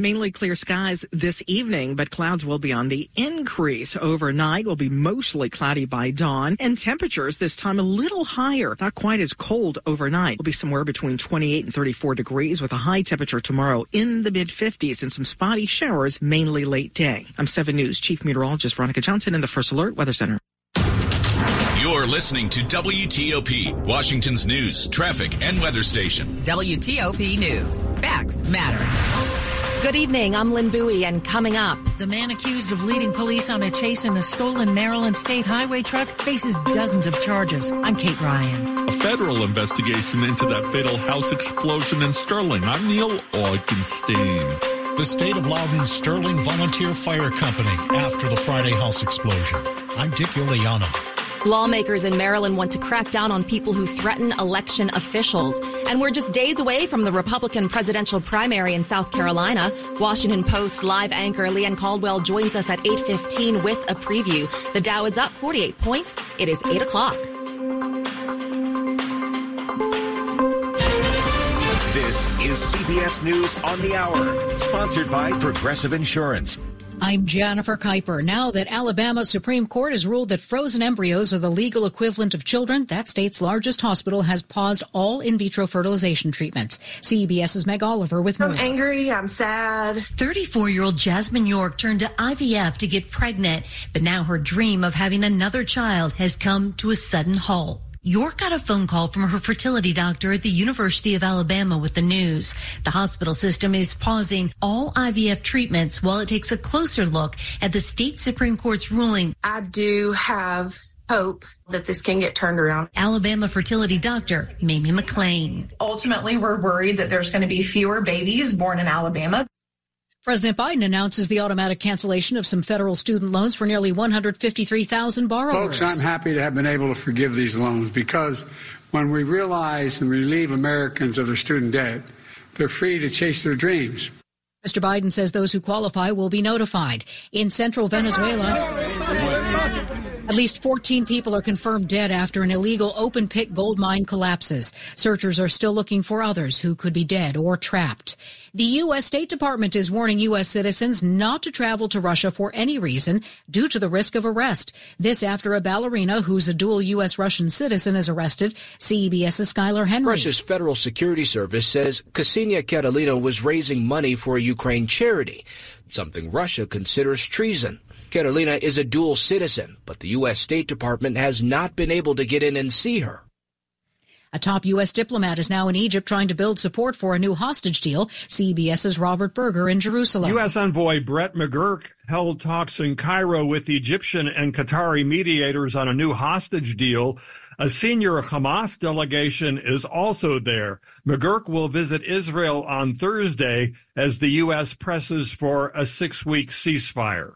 Mainly clear skies this evening, but clouds will be on the increase. Overnight will be mostly cloudy by dawn and temperatures this time a little higher, not quite as cold overnight. Will be somewhere between 28 and 34 degrees with a high temperature tomorrow in the mid 50s and some spotty showers mainly late day. I'm 7 News Chief Meteorologist Veronica Johnson in the First Alert Weather Center. You're listening to WTOP, Washington's news, traffic, and weather station. WTOP News. Facts matter. Good evening. I'm Lynn Bowie, and coming up, The man accused of leading police on a chase in a stolen Maryland State Highway truck faces dozens of charges. I'm Kate Ryan. A federal investigation into that fatal house explosion in Sterling. I'm Neil Augenstein. The state of Loudoun's Sterling Volunteer Fire Company after the Friday house explosion. I'm Dick Uliano. Lawmakers in Maryland want to crack down on people who threaten election officials. And we're just days away from the Republican presidential primary in South Carolina. Washington Post live anchor Leigh Ann Caldwell joins us at 8.15 with a preview. The Dow is up 48 points. It is 8 o'clock. This is CBS News on the Hour, sponsored by Progressive Insurance. I'm Jennifer Keiper. Now that Alabama Supreme Court has ruled that frozen embryos are the legal equivalent of children, that state's largest hospital has paused all in vitro fertilization treatments. CBS's Meg Oliver with more. I'm angry. I'm sad. 34 year old Jasmine York turned to IVF to get pregnant, but now her dream of having another child has come to a sudden halt. York got a phone call from her fertility doctor at the University of Alabama with the news. The hospital system is pausing all IVF treatments while it takes a closer look at the state Supreme Court's ruling. I do have hope that this can get turned around. Alabama fertility doctor Mamie McLean. Ultimately, we're worried that there's going to be fewer babies born in Alabama. President Biden announces the automatic cancellation of some federal student loans for nearly 153,000 borrowers. Folks, I'm happy to have been able to forgive these loans because when we realize and relieve Americans of their student debt, they're free to chase their dreams. Mr. Biden says those who qualify will be notified. In central Venezuela, at least 14 people are confirmed dead after an illegal open pit gold mine collapses. Searchers are still looking for others who could be dead or trapped. The U.S. State Department is warning U.S. citizens not to travel to Russia for any reason due to the risk of arrest. This after a ballerina who's a dual U.S. Russian citizen is arrested. CBS's Skyler Henry. Russia's Federal Security Service says Ksenia Karelina was raising money for a Ukraine charity, something Russia considers treason. Karelina is a dual citizen, but the U.S. State Department has not been able to get in and see her. A top U.S. diplomat is now in Egypt trying to build support for a new hostage deal. CBS's Robert Berger in Jerusalem. U.S. envoy Brett McGurk held talks in Cairo with Egyptian and Qatari mediators on a new hostage deal. A senior Hamas delegation is also there. McGurk will visit Israel on Thursday as the U.S. presses for a six week ceasefire.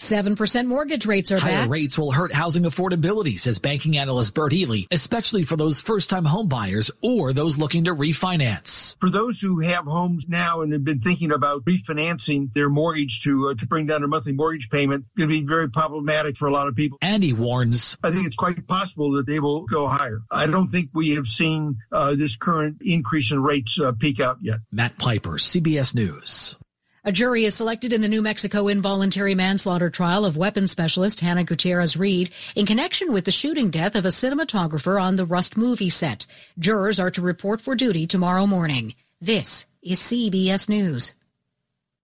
7% mortgage rates are Higher back. rates will hurt housing affordability, says banking analyst Bert Ely, especially for those first-time homebuyers or those looking to refinance. For those who have homes now and have been thinking about refinancing their mortgage to uh, to bring down their monthly mortgage payment, going to be very problematic for a lot of people. And he warns, I think it's quite possible that they will go higher. I don't think we have seen uh, this current increase in rates uh, peak out yet. Matt Piper, CBS News. A jury is selected in the New Mexico involuntary manslaughter trial of weapons specialist Hannah Gutierrez Reed in connection with the shooting death of a cinematographer on the Rust movie set. Jurors are to report for duty tomorrow morning. This is CBS News.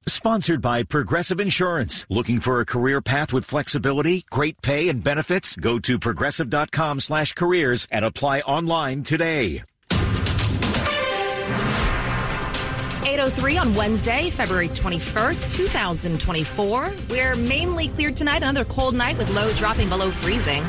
Sponsored by Progressive Insurance. Looking for a career path with flexibility, great pay, and benefits? Go to progressive.com slash careers and apply online today. 803 on Wednesday, February 21st, 2024. We're mainly cleared tonight. Another cold night with lows dropping below freezing.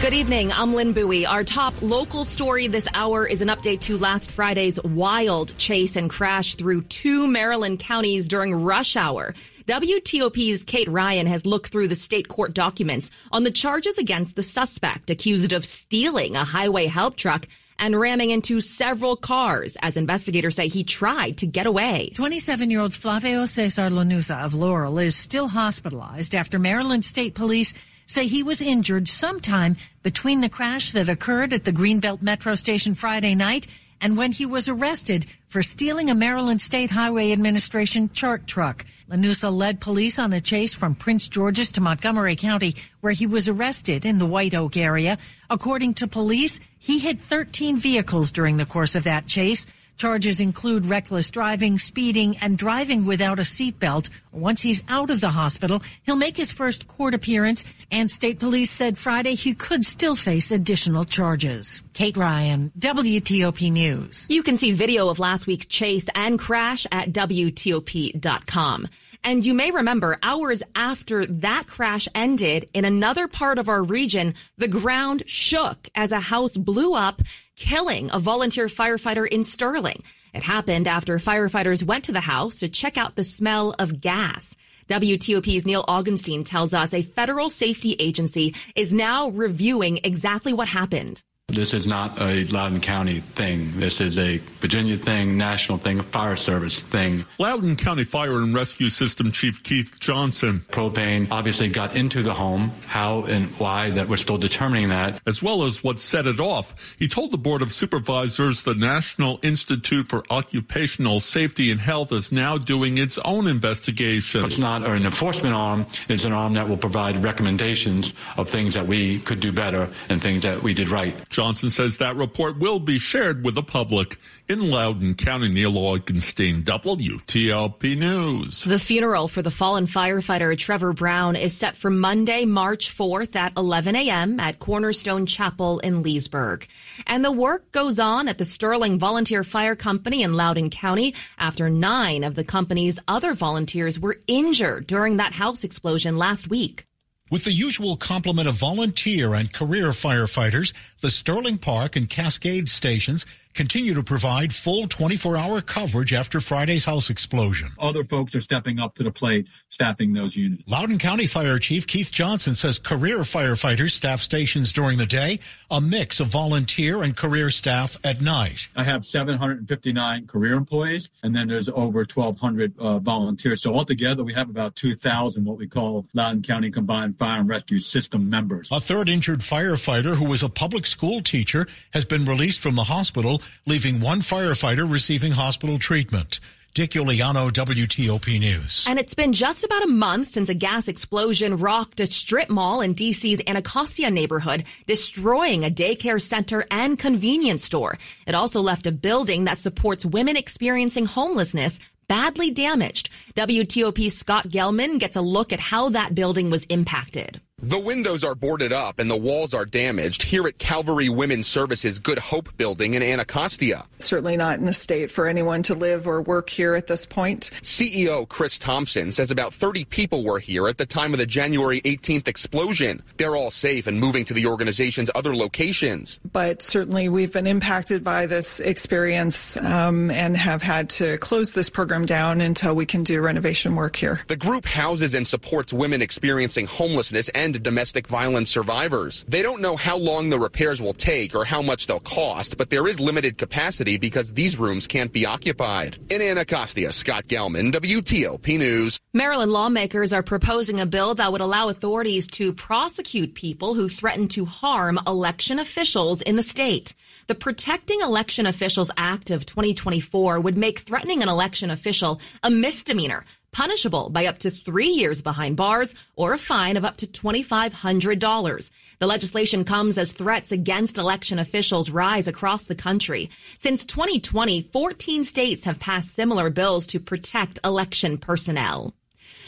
Good evening. I'm Lynn Bowie. Our top local story this hour is an update to last Friday's wild chase and crash through two Maryland counties during rush hour. WTOP's Kate Ryan has looked through the state court documents on the charges against the suspect accused of stealing a highway help truck and ramming into several cars as investigators say he tried to get away. 27 year old Flavio Cesar Lanusa of Laurel is still hospitalized after Maryland State Police say he was injured sometime between the crash that occurred at the Greenbelt Metro station Friday night and when he was arrested for stealing a Maryland State Highway Administration chart truck. Lanusa led police on a chase from Prince George's to Montgomery County, where he was arrested in the White Oak area. According to police, he hit 13 vehicles during the course of that chase. Charges include reckless driving, speeding, and driving without a seatbelt. Once he's out of the hospital, he'll make his first court appearance, and state police said Friday he could still face additional charges. Kate Ryan, WTOP News. You can see video of last week's chase and crash at WTOP.com. And you may remember hours after that crash ended in another part of our region, the ground shook as a house blew up killing a volunteer firefighter in Sterling. It happened after firefighters went to the house to check out the smell of gas. WTOP's Neil Augenstein tells us a federal safety agency is now reviewing exactly what happened. This is not a Loudoun County thing. This is a Virginia thing, national thing, a fire service thing. Loudoun County Fire and Rescue System Chief Keith Johnson. Propane obviously got into the home. How and why that we're still determining that. As well as what set it off. He told the Board of Supervisors the National Institute for Occupational Safety and Health is now doing its own investigation. It's not an enforcement arm. It's an arm that will provide recommendations of things that we could do better and things that we did right. Johnson says that report will be shared with the public. In Loudoun County, Neil Augenstein, WTOP News. The funeral for the fallen firefighter Trevor Brown is set for Monday, March 4th at 11 a.m. at Cornerstone Chapel in Leesburg. And the work goes on at the Sterling Volunteer Fire Company in Loudoun County after nine of the company's other volunteers were injured during that house explosion last week. With the usual complement of volunteer and career firefighters, the Sterling Park and Cascade stations continue to provide full 24-hour coverage after Friday's house explosion. Other folks are stepping up to the plate, staffing those units. Loudoun County Fire Chief Keith Johnson says career firefighters staff stations during the day, a mix of volunteer and career staff at night. I have 759 career employees, and then there's over 1,200 uh, volunteers. So altogether, we have about 2,000 what we call Loudoun County Combined Fire and Rescue System members. A third injured firefighter who was a public school teacher has been released from the hospital leaving one firefighter receiving hospital treatment. Dick Uliano, WTOP News. And it's been just about a month since a gas explosion rocked a strip mall in DC's Anacostia neighborhood, destroying a daycare center and convenience store. It also left a building that supports women experiencing homelessness badly damaged. WTOP's Scott Gelman gets a look at how that building was impacted. The windows are boarded up and the walls are damaged here at Calvary Women's Services Good Hope building in Anacostia. Certainly not in a state for anyone to live or work here at this point. CEO Chris Thompson says about 30 people were here at the time of the January 18th explosion. They're all safe and moving to the organization's other locations. But certainly we've been impacted by this experience um, and have had to close this program down until we can do renovation work here. The group houses and supports women experiencing homelessness and domestic violence survivors. They don't know how long the repairs will take or how much they'll cost, but there is limited capacity because these rooms can't be occupied. In Anacostia, Scott Gelman, WTOP News. Maryland lawmakers are proposing a bill that would allow authorities to prosecute people who threaten to harm election officials in the state. The Protecting Election Officials Act of 2024 would make threatening an election official a misdemeanor punishable by up to three years behind bars or a fine of up to $2,500. The legislation comes as threats against election officials rise across the country. Since 2020, 14 states have passed similar bills to protect election personnel.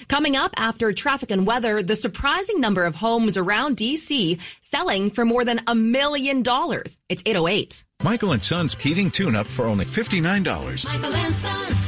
Coming up after traffic and weather, the surprising number of homes around DC selling for more than a million dollars. It's 808. Michael and Son's heating tune up for only $59. Michael and Son.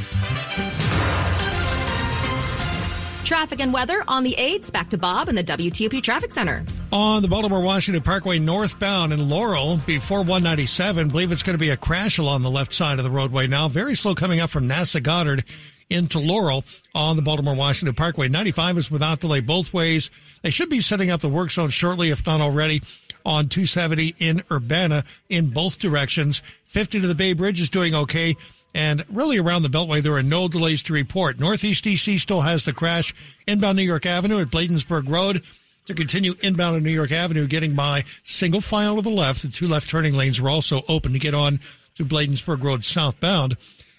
Traffic and weather on the 8s. Back to Bob in the WTOP Traffic Center. On the Baltimore Washington Parkway northbound in Laurel before 197, believe it's going to be a crash along the left side of the roadway now. Very slow coming up from NASA Goddard into Laurel on the Baltimore Washington Parkway. 95 is without delay both ways. They should be setting up the work zone shortly, if not already, on 270 in Urbana in both directions. 50 to the Bay Bridge is doing okay. And really around the Beltway, there are no delays to report. Northeast DC still has the crash inbound New York Avenue at Bladensburg Road to continue inbound on New York Avenue, getting by single file to the left. The two left turning lanes were also open to get on to Bladensburg Road southbound.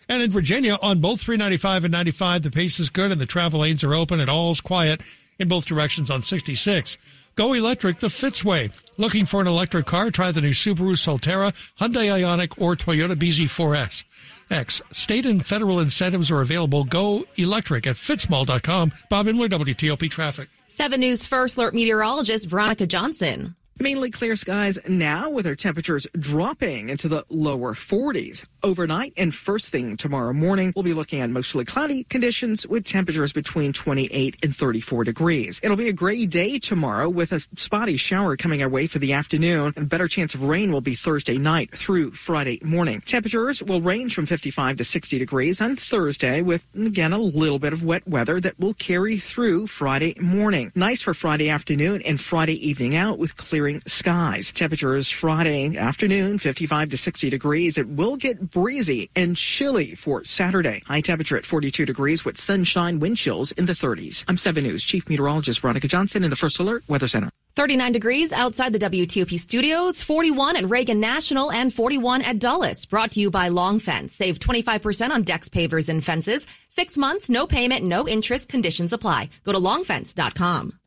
And in Virginia, on both 395 and 95, the pace is good and the travel lanes are open and all's quiet in both directions on 66. Go electric the Fitzway. Looking for an electric car? Try the new Subaru Solterra, Hyundai Ioniq, or Toyota BZ4S. X. State and federal incentives are available. Go electric at fitzmall.com. Bob Imler, WTOP Traffic. 7 News First Alert meteorologist Veronica Johnson. Mainly clear skies now with our temperatures dropping into the lower 40s. Overnight and first thing tomorrow morning, we'll be looking at mostly cloudy conditions with temperatures between 28 and 34 degrees. It'll be a gray day tomorrow with a spotty shower coming our way for the afternoon and better chance of rain will be Thursday night through Friday morning. Temperatures will range from 55 to 60 degrees on Thursday with again a little bit of wet weather that will carry through Friday morning. Nice for Friday afternoon and Friday evening out with clearing skies. Temperatures Friday afternoon 55 to 60 degrees. It will get breezy and chilly for Saturday. High temperature at 42 degrees with sunshine wind chills in the 30s. I'm 7 News Chief Meteorologist Veronica Johnson in the First Alert Weather Center. 39 degrees outside the WTOP studios, 41 at Reagan National, and 41 at Dulles. Brought to you by Long Fence. Save 25% on decks, pavers, and fences. Six months, no payment, no interest. Conditions apply. Go to longfence.com.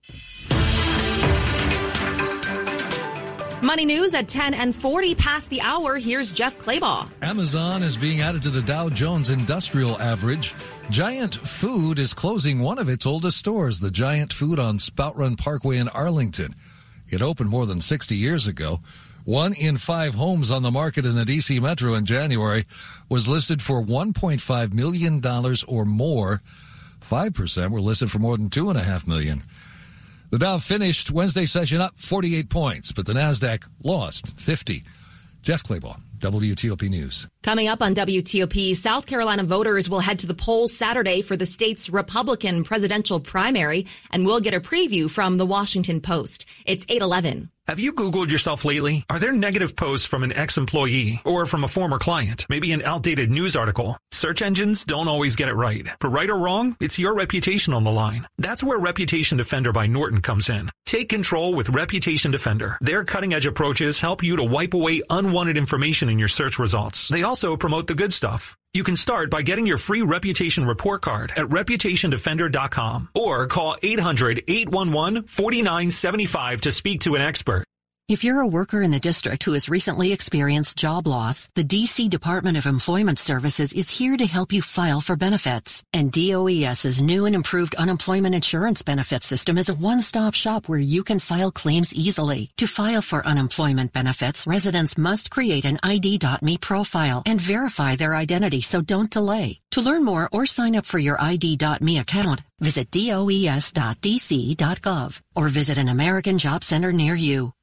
Money news at 10 and 40 past the hour. Here's Jeff Clabaugh. Amazon is being added to the Dow Jones Industrial Average. Giant Food is closing one of its oldest stores, the Giant Food on Spout Run Parkway in Arlington. It opened more than 60 years ago. One in five homes on the market in the DC Metro in January was listed for $1.5 million or more. 5% were listed for more than $2.5 million. The Dow finished Wednesday session up 48 points, but the Nasdaq lost 50. Jeff Clabaugh, WTOP News. Coming up on WTOP, South Carolina voters will head to the polls Saturday for the state's Republican presidential primary, and we'll get a preview from the Washington Post. It's 811. Have you Googled yourself lately? Are there negative posts from an ex-employee or from a former client? Maybe an outdated news article? Search engines don't always get it right. For right or wrong, it's your reputation on the line. That's where Reputation Defender by Norton comes in. Take control with Reputation Defender. Their cutting edge approaches help you to wipe away unwanted information in your search results. They also promote the good stuff. You can start by getting your free reputation report card at reputationdefender.com or call 800-811-4975 to speak to an expert. If you're a worker in the district who has recently experienced job loss, the DC Department of Employment Services is here to help you file for benefits. And DOES's new and improved unemployment insurance benefit system is a one-stop shop where you can file claims easily. To file for unemployment benefits, residents must create an ID.me profile and verify their identity, so don't delay. To learn more or sign up for your ID.me account, visit does.dc.gov or visit an American Job Center near you.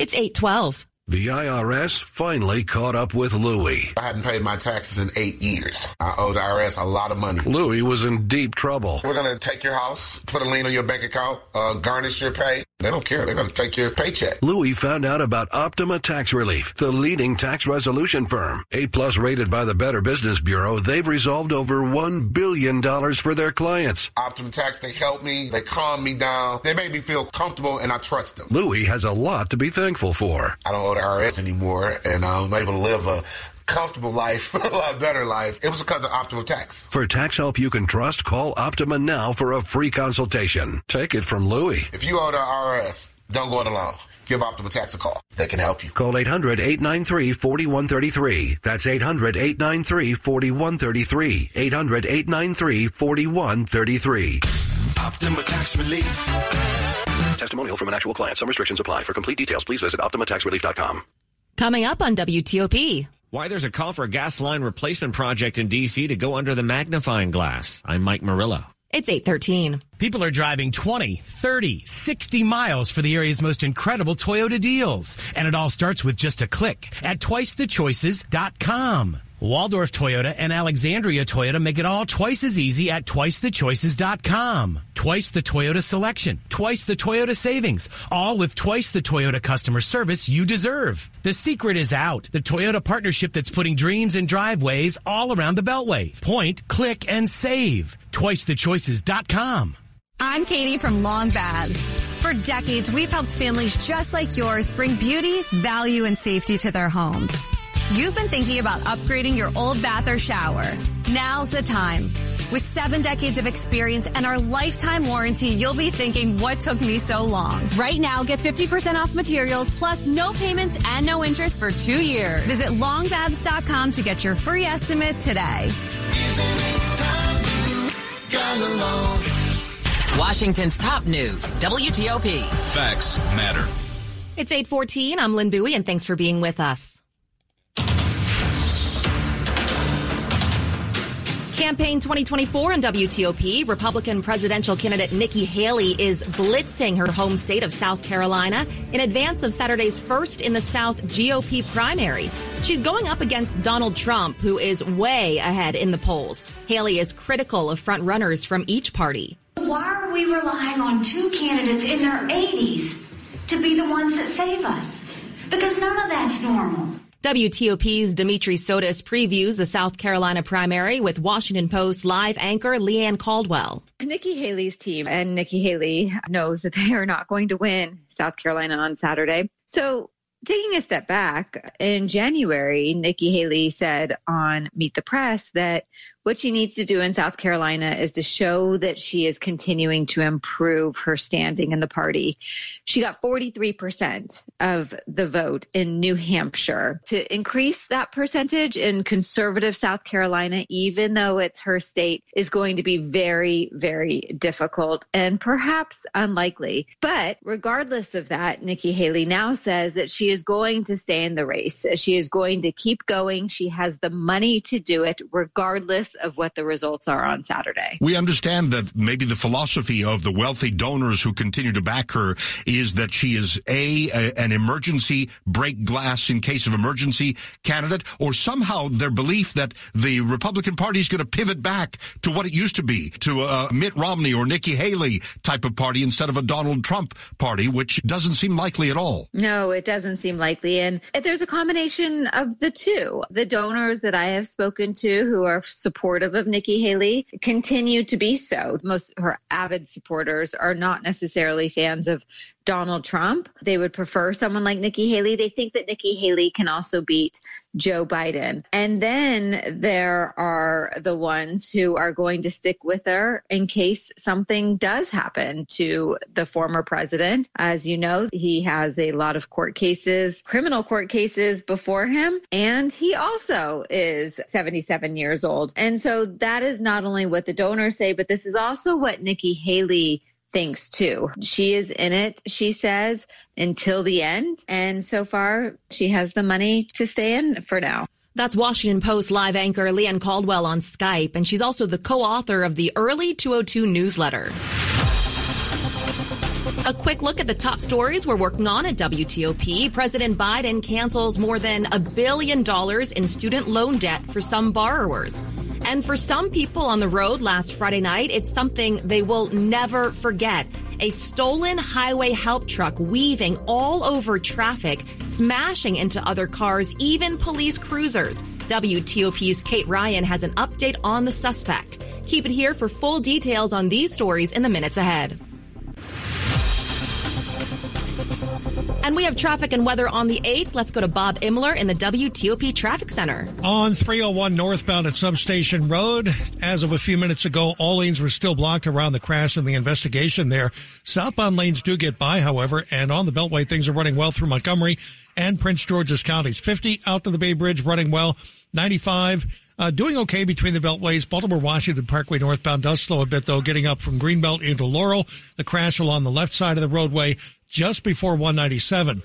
It's 812. The IRS finally caught up with Louie. I hadn't paid my taxes in eight years. I owed the IRS a lot of money. Louie was in deep trouble. We're going to take your house, put a lien on your bank account, uh, garnish your pay. They don't care. They're going to take your paycheck. Louie found out about Optima Tax Relief, the leading tax resolution firm. A plus rated by the Better Business Bureau, they've resolved over $1 billion for their clients. Optima Tax, they help me. They calm me down. They make me feel comfortable and I trust them. Louie has a lot to be thankful for. I don't owe the IRS anymore and I'm able to live a comfortable life, a lot better life. It was because of Optima Tax. For tax help you can trust, call Optima now for a free consultation. Take it from Louie. If you owe the IRS, don't go it alone. Give Optima Tax a call. They can help you. Call 800-893-4133. That's 800-893-4133. 800-893-4133. Optima Tax Relief. Testimonial from an actual client. Some restrictions apply. For complete details, please visit OptimaTaxRelief.com. Coming up on WTOP. Why there's a call for a gas line replacement project in D.C. to go under the magnifying glass. I'm Mike Murillo. It's 813. People are driving 20, 30, 60 miles for the area's most incredible Toyota deals. And it all starts with just a click at twicethechoices.com. Waldorf Toyota and Alexandria Toyota make it all twice as easy at twicethechoices.com. Twice the Toyota selection, twice the Toyota savings, all with twice the Toyota customer service you deserve. The secret is out. The Toyota partnership that's putting dreams in driveways all around the Beltway. Point, click, and save. Twicethechoices.com. I'm Katie from Long Baths. For decades, we've helped families just like yours bring beauty, value, and safety to their homes. You've been thinking about upgrading your old bath or shower. Now's the time. With seven decades of experience and our lifetime warranty, you'll be thinking, what took me so long? Right now, get 50% off materials plus no payments and no interest for two years. Visit longbaths.com to get your free estimate today. Washington's top news, WTOP. Facts matter. It's 814. I'm Lynn Bowie, and thanks for being with us. Campaign 2024 in WTOP, Republican presidential candidate Nikki Haley is blitzing her home state of South Carolina in advance of Saturday's first in the South GOP primary. She's going up against Donald Trump, who is way ahead in the polls. Haley is critical of front runners from each party. Why are we relying on two candidates in their 80s to be the ones that save us? Because none of that's normal. WTOP's Dimitri Sotis previews the South Carolina primary with Washington Post live anchor Leigh Ann Caldwell. Nikki Haley's team and Nikki Haley knows that they are not going to win South Carolina on Saturday. So taking a step back, in January, Nikki Haley said on Meet the Press that what she needs to do in South Carolina is to show that she is continuing to improve her standing in the party. She got 43% of the vote in New Hampshire. To increase that percentage in conservative South Carolina, even though it's her state, is going to be very, very difficult and perhaps unlikely. But regardless of that, Nikki Haley now says that she is going to stay in the race. She is going to keep going. She has the money to do it regardless of what the results are on Saturday. We understand that maybe the philosophy of the wealthy donors who continue to back her is that she is a, a an emergency break glass in case of emergency candidate, or somehow their belief that the Republican Party is going to pivot back to what it used to be, to a Mitt Romney or Nikki Haley type of party instead of a Donald Trump party, which doesn't seem likely at all. No, it doesn't seem likely. And there's a combination of the two. The donors that I have spoken to who are supportive of Nikki Haley continue to be so. Most her avid supporters are not necessarily fans of Donald Trump. They would prefer someone like Nikki Haley. They think that Nikki Haley can also beat Joe Biden. And then there are the ones who are going to stick with her in case something does happen to the former president. As you know, he has a lot of court cases, criminal court cases before him, and he also is 77 years old. And so that is not only what the donors say, but this is also what Nikki Haley thinks too. She is in it, she says, until the end. And so far, she has the money to stay in for now. That's Washington Post live anchor Leigh Ann Caldwell on Skype, and she's also the co-author of the Early 202 newsletter. A quick look at the top stories we're working on at WTOP. President Biden cancels more than a billion dollars in student loan debt for some borrowers. And for some people on the road last Friday night, it's something they will never forget. A stolen highway help truck weaving all over traffic, smashing into other cars, even police cruisers. WTOP's Kate Ryan has an update on the suspect. Keep it here for full details on these stories in the minutes ahead. And we have traffic and weather on the 8th. Let's go to Bob Imler in the WTOP Traffic Center. On 301 northbound at Substation Road, as of a few minutes ago, all lanes were still blocked around the crash and the investigation there. Southbound lanes do get by, however, and on the Beltway, things are running well through Montgomery and Prince George's counties. 50 out to the Bay Bridge running well. 95 uh, doing okay between the beltways. Baltimore Washington Parkway northbound does slow a bit though, getting up from Greenbelt into Laurel. The crash along the left side of the roadway just before 197.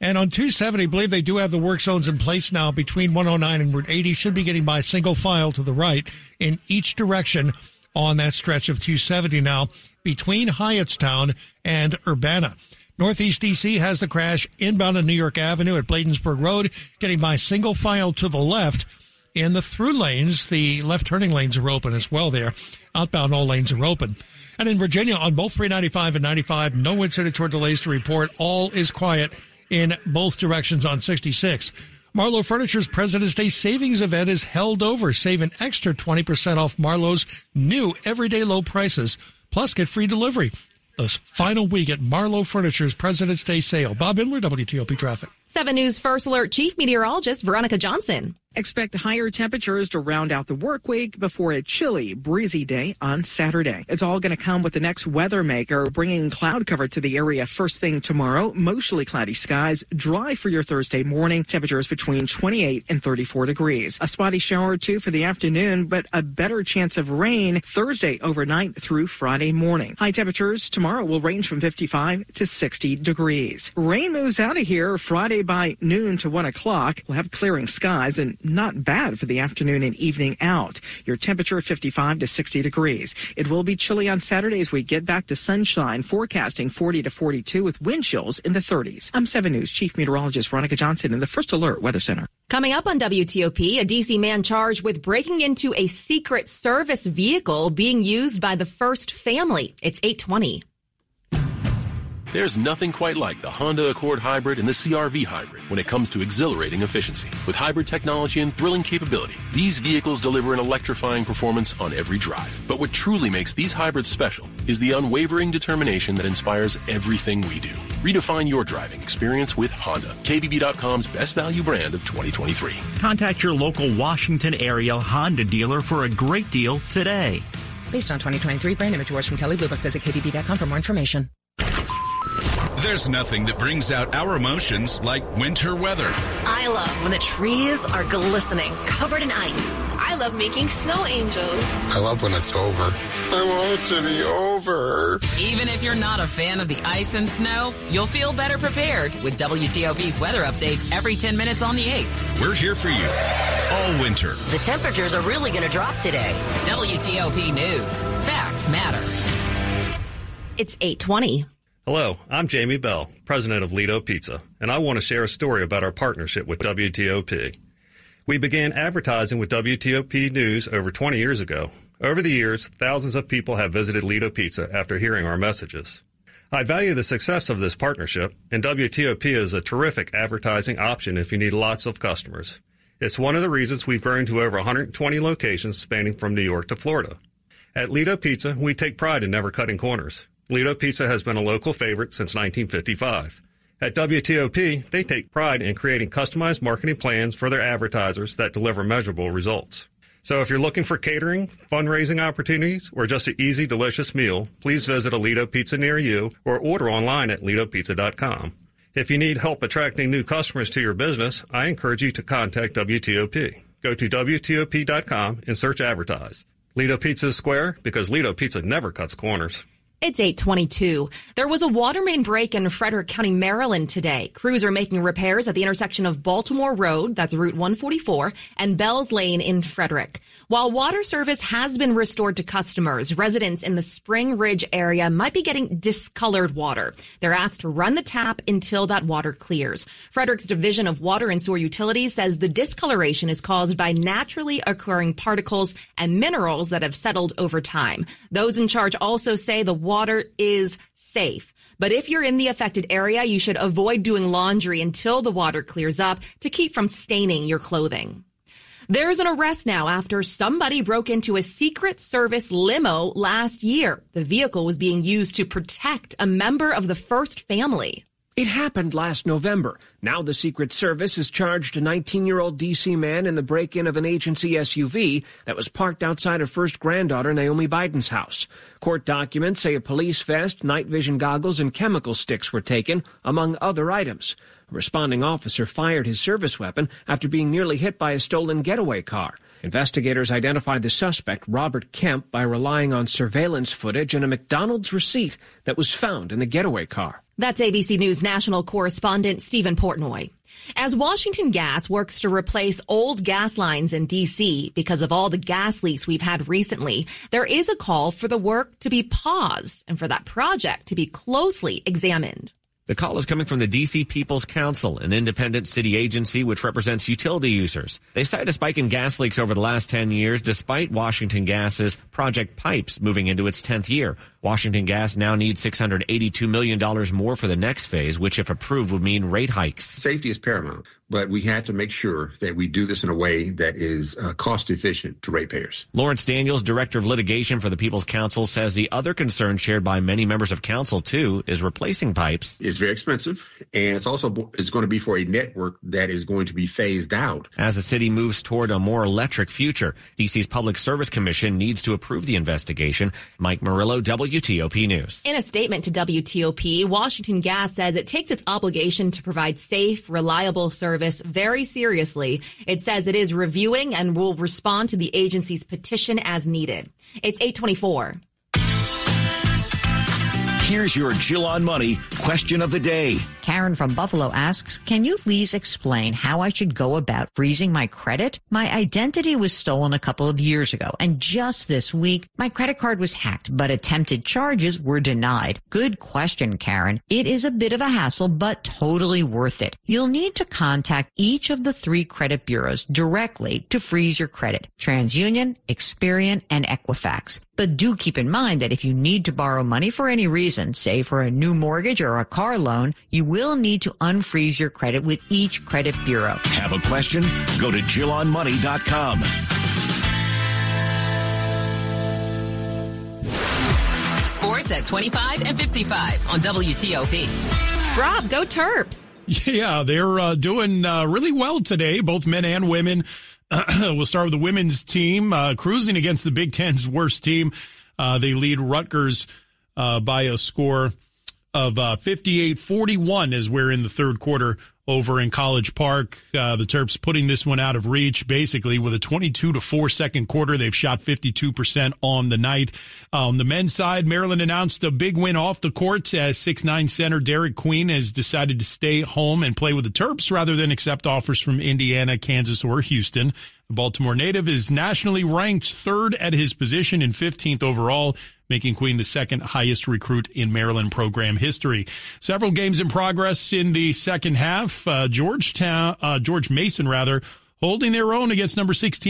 And on 270, I believe they do have the work zones in place now between 109 and Route 80. Should be getting by single file to the right in each direction on that stretch of 270 now between Hyattstown and Urbana. Northeast DC has the crash inbound on New York Avenue at Bladensburg Road, getting by single file to the left In the through lanes, the left turning lanes are open as well there. Outbound, all lanes are open. And in Virginia, on both 395 and 95, no incidents or delays to report. All is quiet in both directions on 66. Marlowe Furniture's President's Day savings event is held over. Save an extra 20% off Marlowe's new everyday low prices. Plus, get free delivery. The final week at Marlowe Furniture's President's Day sale. Bob Imler, WTOP Traffic. 7 News First Alert Chief Meteorologist Veronica Johnson. Expect higher temperatures to round out the work week before a chilly, breezy day on Saturday. It's all going to come with the next weather maker, bringing cloud cover to the area first thing tomorrow. Mostly cloudy skies, dry for your Thursday morning. Temperatures between 28 and 34 degrees. A spotty shower or two for the afternoon, but a better chance of rain Thursday overnight through Friday morning. High temperatures tomorrow will range from 55 to 60 degrees. Rain moves out of here Friday by noon to 1 o'clock. We'll have clearing skies and not bad for the afternoon and evening out. Your temperature 55 to 60 degrees. It will be chilly on Saturday as we get back to sunshine, forecasting 40 to 42 with wind chills in the 30s. I'm 7 News Chief Meteorologist Veronica Johnson in the First Alert Weather Center. Coming up on WTOP, a DC man charged with breaking into a Secret Service vehicle being used by the First family. It's 820. There's nothing quite like the Honda Accord Hybrid and the CRV Hybrid when it comes to exhilarating efficiency. With hybrid technology and thrilling capability, these vehicles deliver an electrifying performance on every drive. But what truly makes these hybrids special is the unwavering determination that inspires everything we do. Redefine your driving experience with Honda, KBB.com's best value brand of 2023. Contact your local Washington area Honda dealer for a great deal today. Based on 2023 brand image awards from Kelley Blue Book, visit KBB.com for more information. There's nothing that brings out our emotions like winter weather. I love when the trees are glistening, covered in ice. I love making snow angels. I love when it's over. I want it to be over. Even if you're not a fan of the ice and snow, you'll feel better prepared with WTOP's weather updates every 10 minutes on the 8th. We're here for you all winter. The temperatures are really going to drop today. WTOP News. Facts matter. It's 820. Hello, I'm Jamie Bell, president of Lido Pizza, and I want to share a story about our partnership with WTOP. We began advertising with WTOP News over 20 years ago. Over the years, thousands of people have visited Lido Pizza after hearing our messages. I value the success of this partnership, and WTOP is a terrific advertising option if you need lots of customers. It's one of the reasons we've grown to over 120 locations spanning from New York to Florida. At Lido Pizza, we take pride in never cutting corners. Lido Pizza has been a local favorite since 1955. At WTOP, they take pride in creating customized marketing plans for their advertisers that deliver measurable results. So if you're looking for catering, fundraising opportunities, or just an easy, delicious meal, please visit a Lido Pizza near you or order online at lidopizza.com. If you need help attracting new customers to your business, I encourage you to contact WTOP. Go to WTOP.com and search advertise. Lido Pizza is square because Lido Pizza never cuts corners. It's 822. There was a water main break in Frederick County, Maryland today. Crews are making repairs at the intersection of Baltimore Road, that's Route 144, and Bells Lane in Frederick. While water service has been restored to customers, residents in the Spring Ridge area might be getting discolored water. They're asked to run the tap until that water clears. Frederick's Division of Water and Sewer Utilities says the discoloration is caused by naturally occurring particles and minerals that have settled over time. Those in charge also say the water is safe. But if you're in the affected area, you should avoid doing laundry until the water clears up to keep from staining your clothing. There's an arrest now after somebody broke into a Secret Service limo last year. The vehicle was being used to protect a member of the first family. It happened last November. Now the Secret Service has charged a 19-year-old D.C. man in the break-in of an agency SUV that was parked outside of first granddaughter Naomi Biden's house. Court documents say a police vest, night vision goggles, and chemical sticks were taken, among other items. A responding officer fired his service weapon after being nearly hit by a stolen getaway car. Investigators identified the suspect, Robert Kemp, by relying on surveillance footage and a McDonald's receipt that was found in the getaway car. That's ABC News national correspondent Stephen Portnoy. As Washington Gas works to replace old gas lines in DC because of all the gas leaks we've had recently, there is a call for the work to be paused and for that project to be closely examined. The call is coming from the DC People's Counsel, an independent city agency which represents utility users. They cite a spike in gas leaks over the last 10 years despite Washington Gas's Project Pipes moving into its 10th year. Washington Gas now needs $682 million more for the next phase, which if approved would mean rate hikes. Safety is paramount, but we had to make sure that we do this in a way that is uh, cost efficient to ratepayers. Lawrence Daniels, Director of Litigation for the People's Counsel, says the other concern shared by many members of council too is replacing pipes. It's very expensive, and it's also it's going to be for a network that is going to be phased out. As the city moves toward a more electric future, DC's Public Service Commission needs to approve the investigation. Mike Murillo, W. WTOP News. In a statement to WTOP, Washington Gas says it takes its obligation to provide safe, reliable service very seriously. It says it is reviewing and will respond to the agency's petition as needed. It's 824. Here's your Jill on Money question of the day. Karen from Buffalo asks, can you please explain how I should go about freezing my credit? My identity was stolen a couple of years ago, and just this week, my credit card was hacked, but attempted charges were denied. Good question, Karen. It is a bit of a hassle, but totally worth it. You'll need to contact each of the three credit bureaus directly to freeze your credit. TransUnion, Experian, and Equifax. But do keep in mind that if you need to borrow money for any reason, say for a new mortgage or a car loan, you will need to unfreeze your credit with each credit bureau. Have a question? Go to JillOnMoney.com. Sports at 25 and 55 on WTOP. Rob, go Terps. Yeah, they're uh, doing uh, really well today, both men and women. we'll start with the women's team uh, cruising against the Big Ten's worst team. Uh, they lead Rutgers uh, by a score of uh, 58-41 as we're in the third quarter over in College Park. Uh, the Terps putting this one out of reach, basically with a 22 to 4 second quarter. They've shot 52% on the night. On the men's side, Maryland announced a big win off the court as 6'9 center Derek Queen has decided to stay home and play with the Terps rather than accept offers from Indiana, Kansas, or Houston. The Baltimore native is nationally ranked third at his position and 15th overall, making Queen the second highest recruit in Maryland program history. Several games in progress in the second half. Uh, Georgetown, uh, George Mason rather, holding their own against number 16